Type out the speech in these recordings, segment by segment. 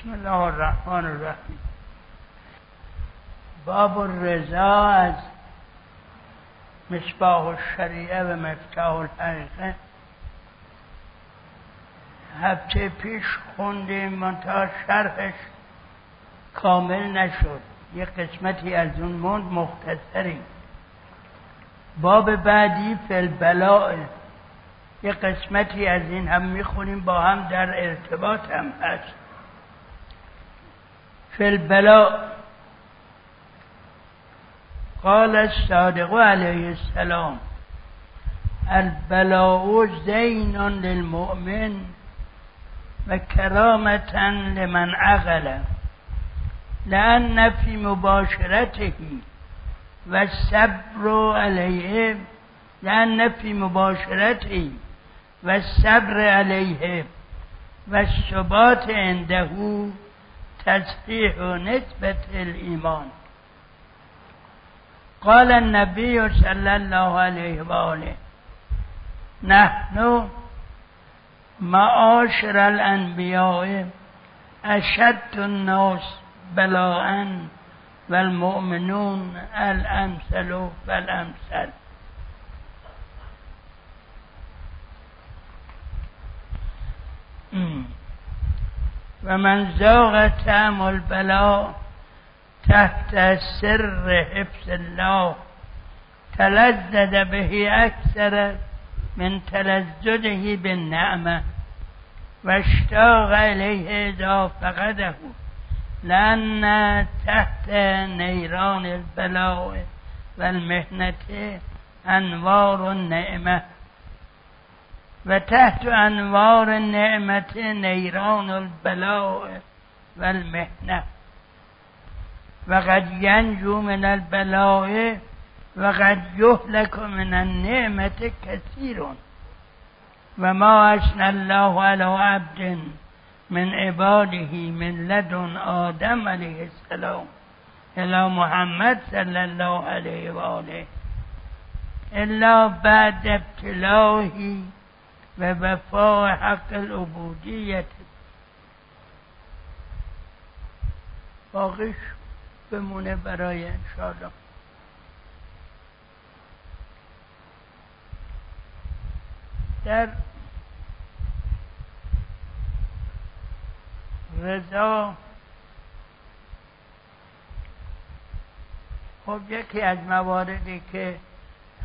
بسم الله الرحمن الرحیم. باب الرضا از مصباح الشریعه و مفتاح الحقیقه. هفته پیش خوندیم منتها شرحش کامل نشد. یه قسمتی از اون موند مختصری باب بعدی فل بلاء یه قسمتی از این هم می‌خونیم با هم در ارتباط هم هست. فی البلاء. قال الصادق علیه السلام البلاء زین للمؤمن و کرامتا لمن عقل لأن في مباشرته و صبر علیه لأن في مباشرته و صبر علیه و الثبات عنده. تصحیح نسبت الایمان قال النبي صلى الله عليه وآله نحن معاشر الانبیاء أشد الناس بلاء والمؤمنون الأمثل فالامثل فمن زوغ تام البلاء تحت سر حفظ الله تلذذ به أكثر من تلذذه بالنعمة. واشتاق إليه إذا فقده لأن تحت نيران البلاء والمهنة أنوار النعمة. و تحت انوار نعمت نیران البلاء و المحنه. و قد ینجو من البلاء و قد یهلک من النعمت کثیر و ما اشن الله علی عبد من عباده من لدن آدم علیه السلام. الى محمد صلی الله علیه و آله. الا بعد ابتلاهی و وفاء حق العبودیت. باقیش بمونه برای انشاءالله. در رضا خب یکی از مواردی که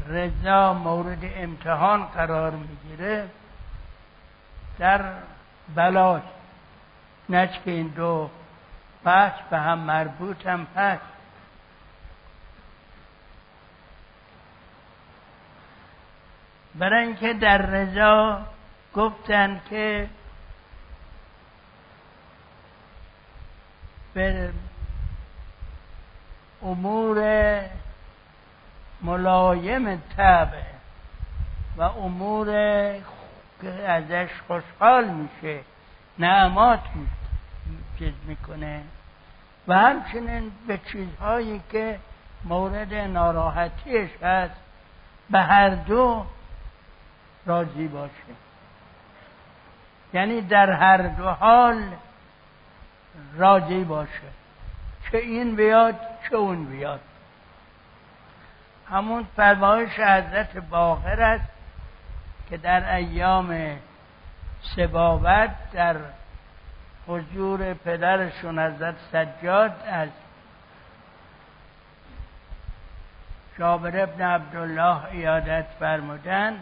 رضا مورد امتحان قرار می‌گیره در بلاش. نچ که این دو بحث به هم مربوط هم هست برای اینکه در رضا گفتن که به امور ملایم طبع و امور که ازش خوشحال میشه نعمات چیز می‌کنه. و همچنین به چیزهایی که مورد ناراحتیش هست به هر دو راضی باشه. یعنی در هر دو حال راضی باشه. چه این بیاد چه اون بیاد. همون فرمایش حضرت باقر است که در ایام سبابت در حضور پدرشون حضرت سجاد از جابر ابن عبدالله ایادت فرمودن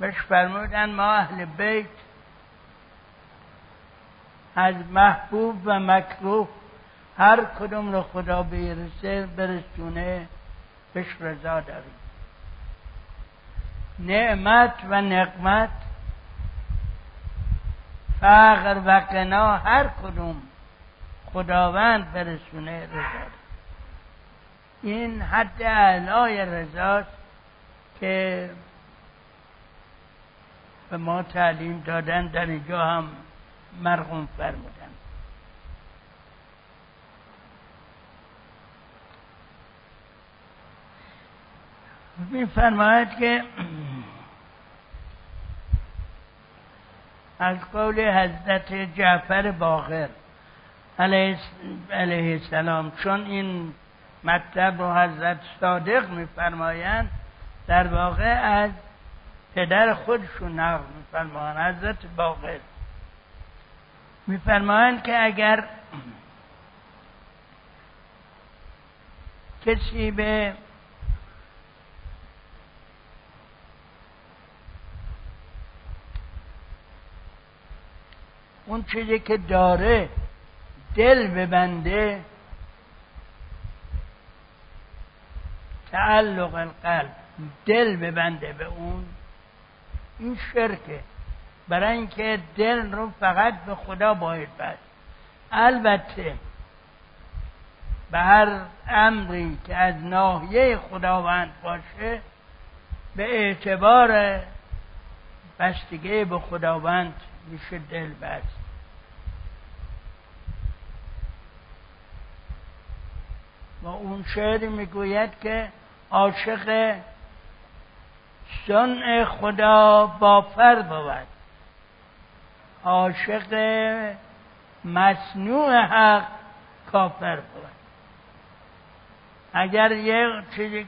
بهش فرمودن ما اهل بیت از محبوب و مکروه هر کدوم رو خدا بیرسه برسونه بهش رضا داریم. نعمت و نقمت. فقر و قنا هر کدوم خداوند برسونه رضا این حد اعلای رضاست که به ما تعلیم دادن در اینجا هم مرغوم فرمودن. میفرماید که از قول حضرت جعفر باقر علیه السلام. چون این مطلب رو حضرت صادق میفرمایند در واقع از پدر خودشون نقل میفرمایند. حضرت باقر میفرمایند که اگر کسی به اون چیزی که داره دل ببنده تعلق القلب دل ببنده به اون این شرکه. برای اینکه دل رو فقط به خدا باید بست. البته به هر امری که از ناحیه خداوند باشه به اعتبار بستگی به خداوند میشه دل بست. و اون شعر می‌گوید که عاشق سنع خدا بافر بود. عاشق مصنوع حق کافر بود. اگر یه چیزی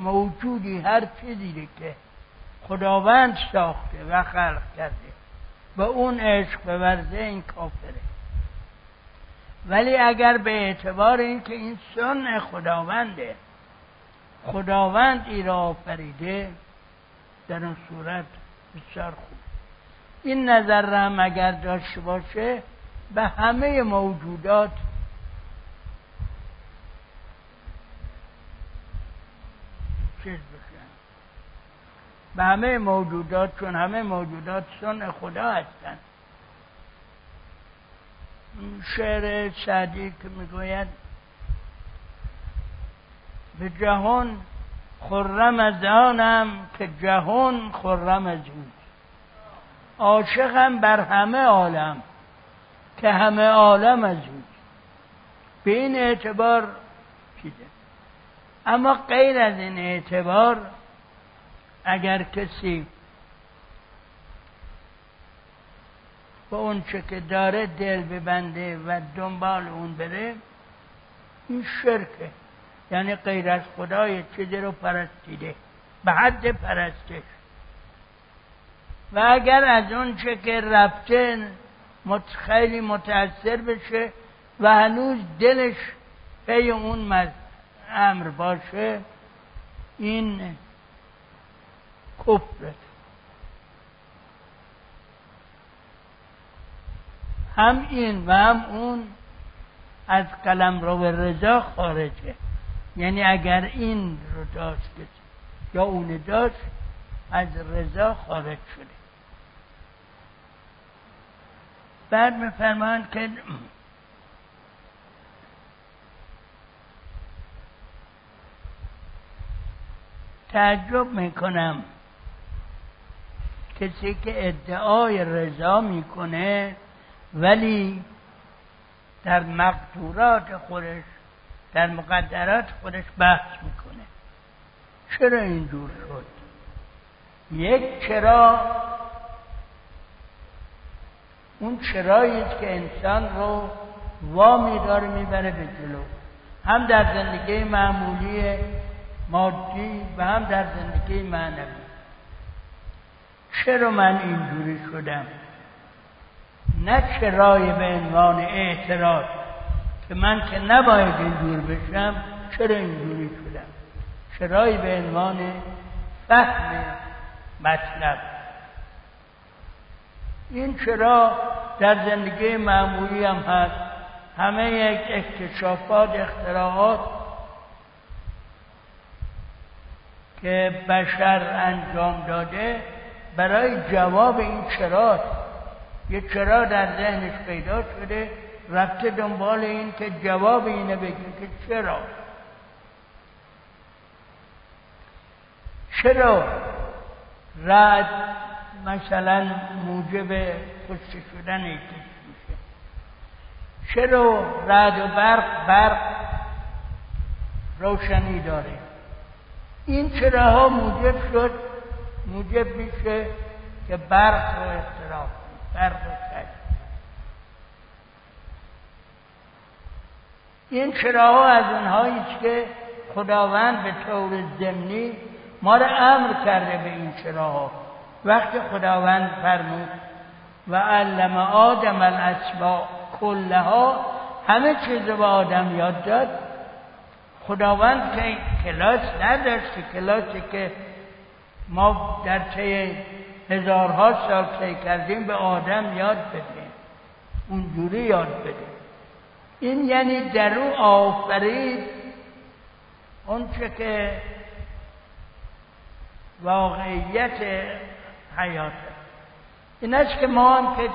موجودی هر چیزی که خداوند ساخته و خلق کرده. به اون عشق بورزه این کافره. ولی اگر به اعتبار اینکه این سن خداونده خداوند ای را آفریده در اون صورت بسیار خوب. این نظر را هم اگر داشته باشه به همه موجودات چیز به همه موجودات چون همه موجودات سن خدا هستند شعر سعدی که می‌گوید به جهان خرم از آنم که جهان خرم از او عاشقم بر همه عالم که همه عالم از او به این اعتبار چیزه. اما غیر از این اعتبار اگر کسی اون چه که داره دل ببنده و دنبال اون بره این شرکه. یعنی غیر از خدای چیزی رو پرستیده. به حد پرستش. و اگر از اون چه که رفته خیلی متاثر بشه و هنوز دلش پی اون امر باشه این کفره هم این و هم اون از قلم رو رضا خارجه. یعنی اگر این رو داشت یا اون داشت از رضا خارج شده. بعد میفرمایند که تعجب می‌کنم. کسی که ادعای رضا می‌کنه ولی در مقدورات خودش در مقدرات خودش بحث می‌کنه. چرا اینجور شد؟ یک چرا اون چرایی که انسان رو وامی داره می‌بره به جلو. هم در زندگی معمولی مادی و هم در زندگی معنوی. چرا من اینجوری شدم؟ نه چرای به عنوان اعتراض که من که نباید اینجور بشم چرا اینجوری شدم؟ چرای به عنوان فهم مطلب؟ این چرا در زندگی معمولی هم هست؟ همه یک اکتشافات اختراعات که بشر انجام داده برای جواب این چرا یه چرا در ذهنش پیدا شده رفته دنبال این که جواب اینه بگیم که چرا؟ چرا رد مثلا موجب خشک شدن میشه؟ چرا رد و برق برق روشنی داره؟ این چراها موجب شد موجب میشه که برق رو اختراع کنه فرق این چراها از اونهایی که خداوند به طور ضمنی ما را امر کرده به این چراها وقتی خداوند فرمود و علم آدم الاسبا کلها همه چیز به آدم یاد داد. خداوند که کلاس نداشت کلاسی که ما در طی هزارها سال طی کردیم به آدم یاد بدیم. اونجوری یاد بدیم. این یعنی در او آفرید. اونچه که واقعیت حیات. این است که ما هم که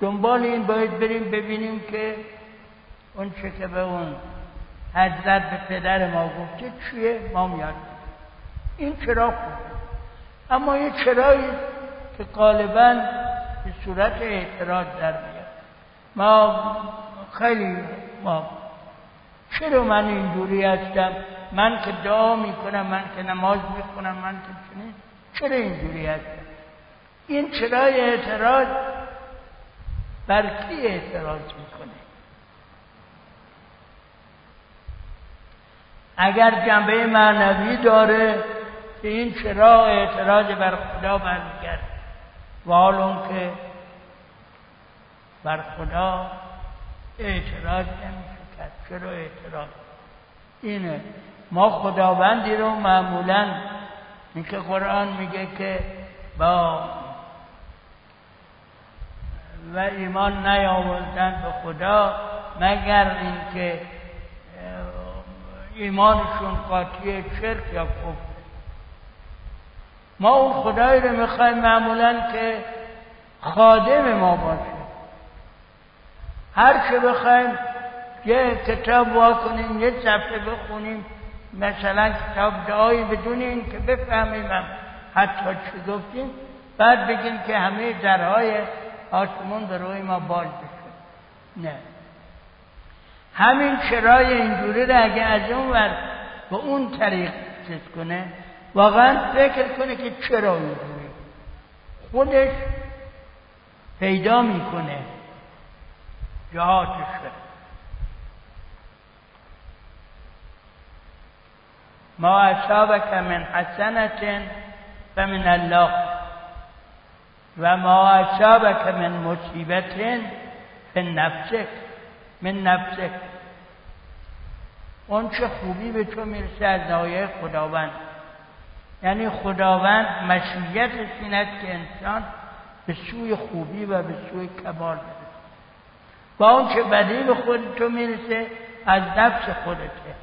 دنبال این باید بریم ببینیم که اون چه که به اون حضرت به پدر ما گفته چیه ما میاد این خوبه اما یه چرایی که غالبا به صورت اعتراض در میاد. ما خیلی ما چرا من اینجوری هستم؟ من که دعا می‌کنم من که نماز می‌خونم من که چنین. چرا اینجوری هستم؟ این چرای اعتراض بر کی اعتراض می‌کنه. اگر جنبه معنوی داره که این چرا اعتراض بر خدا برمیگرد. و حال که بر خدا اعتراض نمیشه کرد چرا اعتراض؟ اینه. ما خداوندی رو معمولا اینکه قرآن میگه که با و ایمان نیاوردن به خدا مگر اینکه ایمانشون قاطی شرک یا کفر؟ ما اون خدایی رو می‌خوایم معمولا که خادم ما باشه. هر چه بخوایم یه کتاب وا کنیم یه صفحه بخونیم مثلا کتاب دعایی بدون که بفهمیم هم حتی چی گفتیم بعد بگیم که همه درهای آسمون به روی ما باز بشه. نه. همین چرای اینجوری رو اگه از اون ور به اون طریق چیز کنه واقعا فکر کنه که چرا اینجوری خودش پیدا می‌کنه. جهاتش ما اصابك من حسنة فمن الله. و ما اصابك من مصیبت فنفسك من نفسك اون چه خوبی به تو می‌رسه از نایه خداوند. یعنی خداوند مشیتش این است که انسان به سوی خوبی و به سوی کمال برسه. با اون چه بدی به خود تو می‌رسه از نفس خودته.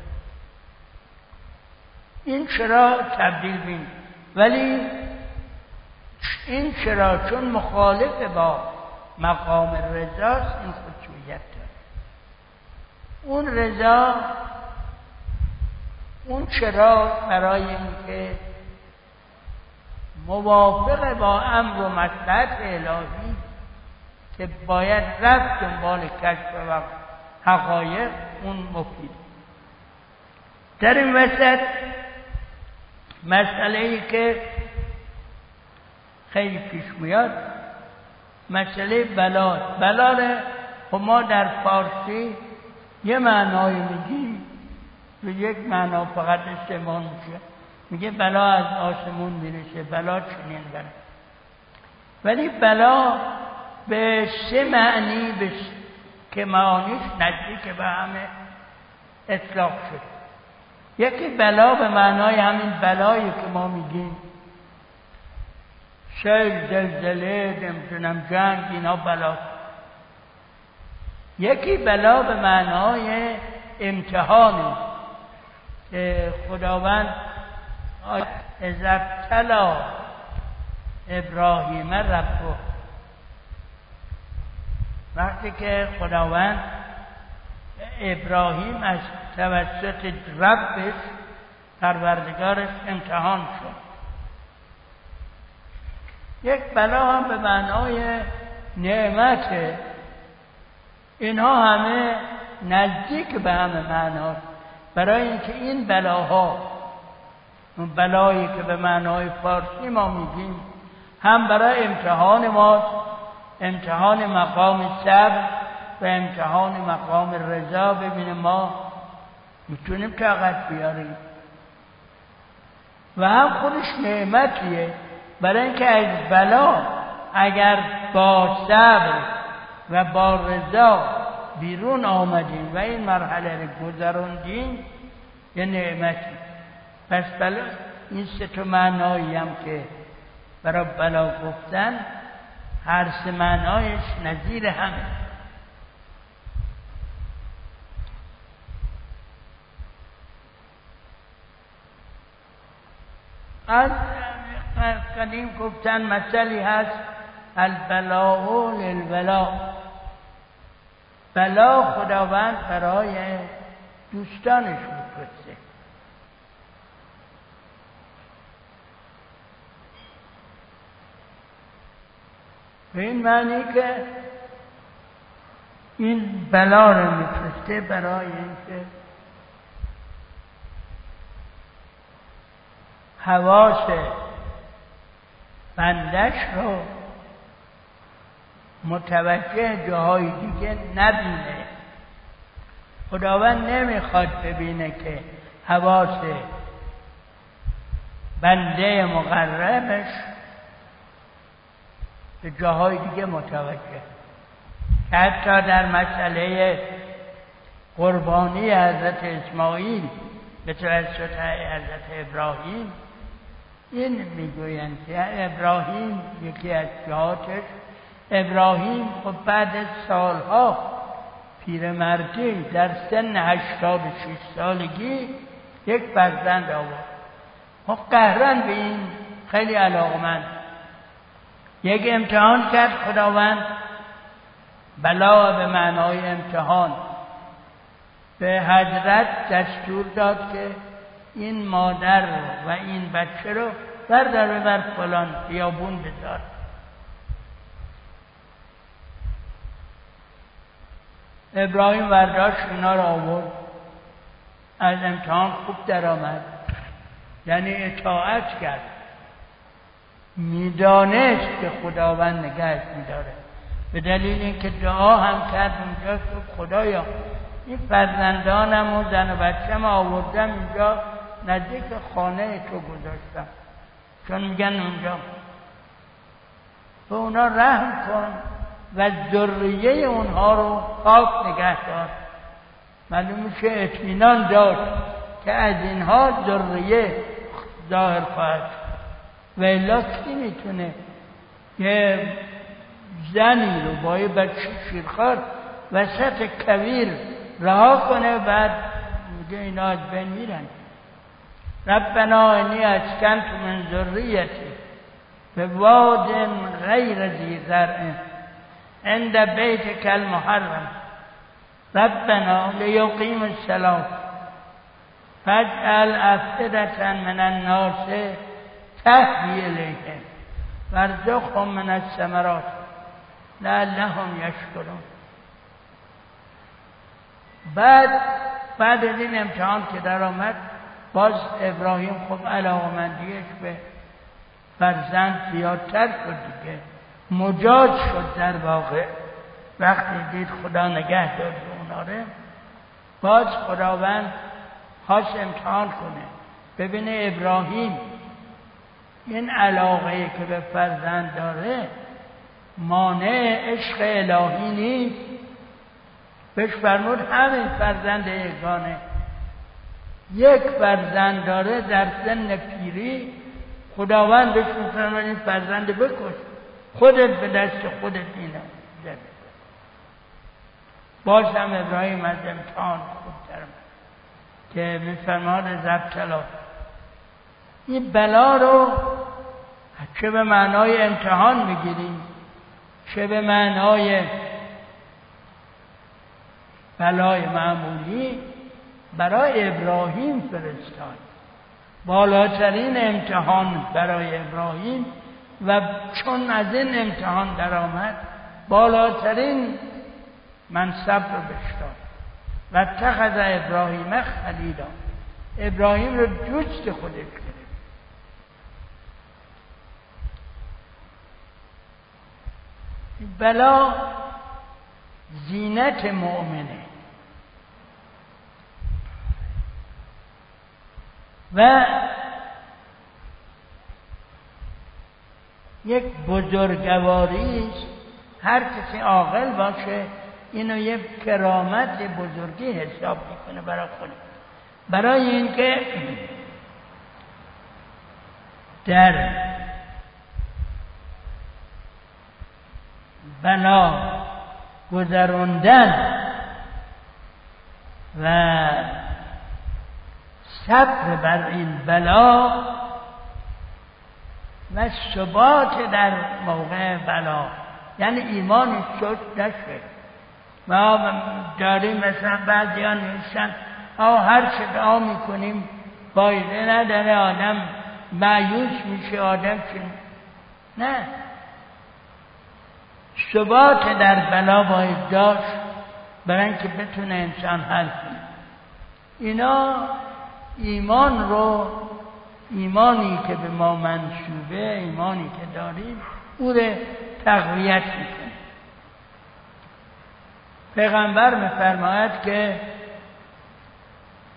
این چرا تبدیل بین؟ ولی این چرا؟ چون مخالف با مقام رضاست این خودشویت داره. اون رضا اون چرا برای اینکه موافق با امر و مصلحت الهی که باید رفت دنبال کشف و حقایق اون مفید. در این وسط مسئله ای که خیلی پیش میاد مسئله بلال. بلال خب ما در فارسی یه معنای میگی به یک معنا فقط استعمال میشه. میگه بلا از آسمون می‌رسه بلا چنین بلا. ولی بلا به سه معنی به که معانیش نزدیک به همه اطلاق شد یکی بلا به معنای همین بلایی که ما میگیم. سیل زلزله نمی‌تونم جنگ اینا بلا. یکی بلا به معنای امتحانی. که خداوند از ابتلا ابراهیم ربه وقتی که خداوند ابراهیم از توسط ربش پروردگارش امتحان شد. یک بلا هم به معنای نعمت. اینها همه نزدیک به همه معنا برای اینکه این بلاها اون بلایی که به معنای فارسی ما میگیم هم برای امتحان ماست امتحان مقام صبر و امتحان مقام رضا ببینه ما می‌تونیم طاقت بیاریم. و هم خودش نعمتیه. برای اینکه از بلا اگر با صبر و با رضا بیرون آمدیم و این مرحله رو گذروندیم یه نعمتی. پس بلا این سه تا معنایی هم که برای بلا گفتن هر سه معنایش نظیر همه. از قدیم گفتن مثلی هست البلاء للولا. بلا خداوند برای دوستانش میفرسته به این معنی که این بلا رو میفرسته برای اینکه حواس بندش رو متوجه جاهای دیگه نبینه. خداوند نمی‌خواد ببینه که حواس بنده مقربش به جاهای دیگه متوجه. حتی در مسئله قربانی حضرت اسماعیل به توسط حضرت ابراهیم این می‌گویند که ابراهیم یکی از جهاتش. ابراهیم خب بعد از سالها پیرمردی در سن هشتاد و شیش سالگی یک فرزند آورد. خب قهرن به این خیلی علاقمند. یک امتحان کرد خداوند بلا به معنای امتحان. به حضرت دستور داد که این مادر و این بچه رو بردار ببر فلان بیابون بذار. ابراهیم برداشت اینا رو آورد. از امتحان خوب درآمد. یعنی اطاعت کرد. می‌دانست که خداوند نگهش میداره به دلیل اینکه دعا هم کرد اونجا که خدایا این فرزندانم و زن و بچم آوردم اینجا نزدیک خانه تو گذاشتم. چون میگن اونجا به اونا رحم کن و ذریه اونها رو پاک نگه دار. معلوم میشه اطمینان داشت که از اینها ذریه ظاهر خواهد و الا کی می‌تونه. که زنی رو با یه بچه شیرخوار وسط کویر رها کنه بعد میگه اینا از بین میرن. ربنا انی اسکنت من ذریتی به واد غیر ذی زرع عند بیتک المحرم. ربنا لیقیم الصلاة فاجعل افئدة من الناس تهوی الیهم وارزقهم من الثمرات. لعلهم یشکرون. بعد بعد از این امتحان که در آمد باز ابراهیم خب علاقمندیش به فرزند زیادتر شد دیگه. مجاز شد در واقع. وقتی دید خدا نگه داد اوناره باز خداوند خواست امتحان کنه. ببینه ابراهیم این علاقه که به فرزند داره مانع عشق الهی نیست. بهش فرمود همین فرزند یگانه. یک فرزند داره در سن پیری خداوند بهش میفرماد این فرزند بکش. خودت به دست خودت اینه باز هم ابراهیم از امتحان خوب که میفرماد زبطلا این بلا رو چه به معنای امتحان می‌گیریم؟ چه به معنای بلای معمولی؟ برای ابراهیم فرستاد. بالاترین امتحان برای ابراهیم و چون از این امتحان درآمد بالاترین منصب رو بشتاد و اتخذ ابراهیم خلیلا. ابراهیم رو دوست خودش بلا زینت مؤمنه. و یک بزرگواری است هر کسی عاقل باشه اینو یک کرامت بزرگی حساب می‌کنه برای خود برای اینکه در بلا گذراندن و صبر بر این بلا و ثبات در موقع بلا. یعنی ایمان شد نشه ما داریم مثلا بعضی ها نیستن. او هر چه دعا می‌کنیم فایده نداره. آدم معیوس میشه آدم چه نه. ثبات در بلا باید داشت برای اینکه بتونه انسان حل کنه. اینا ایمان رو ایمانی که به ما منصوبه ایمانی که داریم او رو تقویت می‌کنه. پیغمبر میفرماید که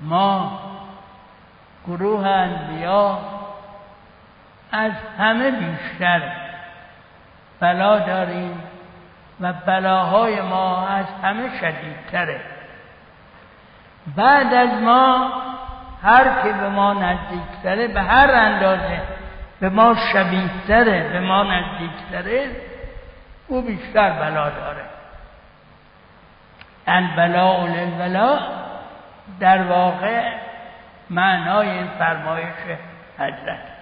ما گروه انبیا از همه بیشتر بلا داریم. و بلاهای ما از همه شدیدتره. بعد از ما هر که به ما نزدیکتره به هر اندازه به ما شبیهتره به ما نزدیکتره او بیشتر بلا داره. البلا للبلا در واقع معنای این فرمایش حضرت.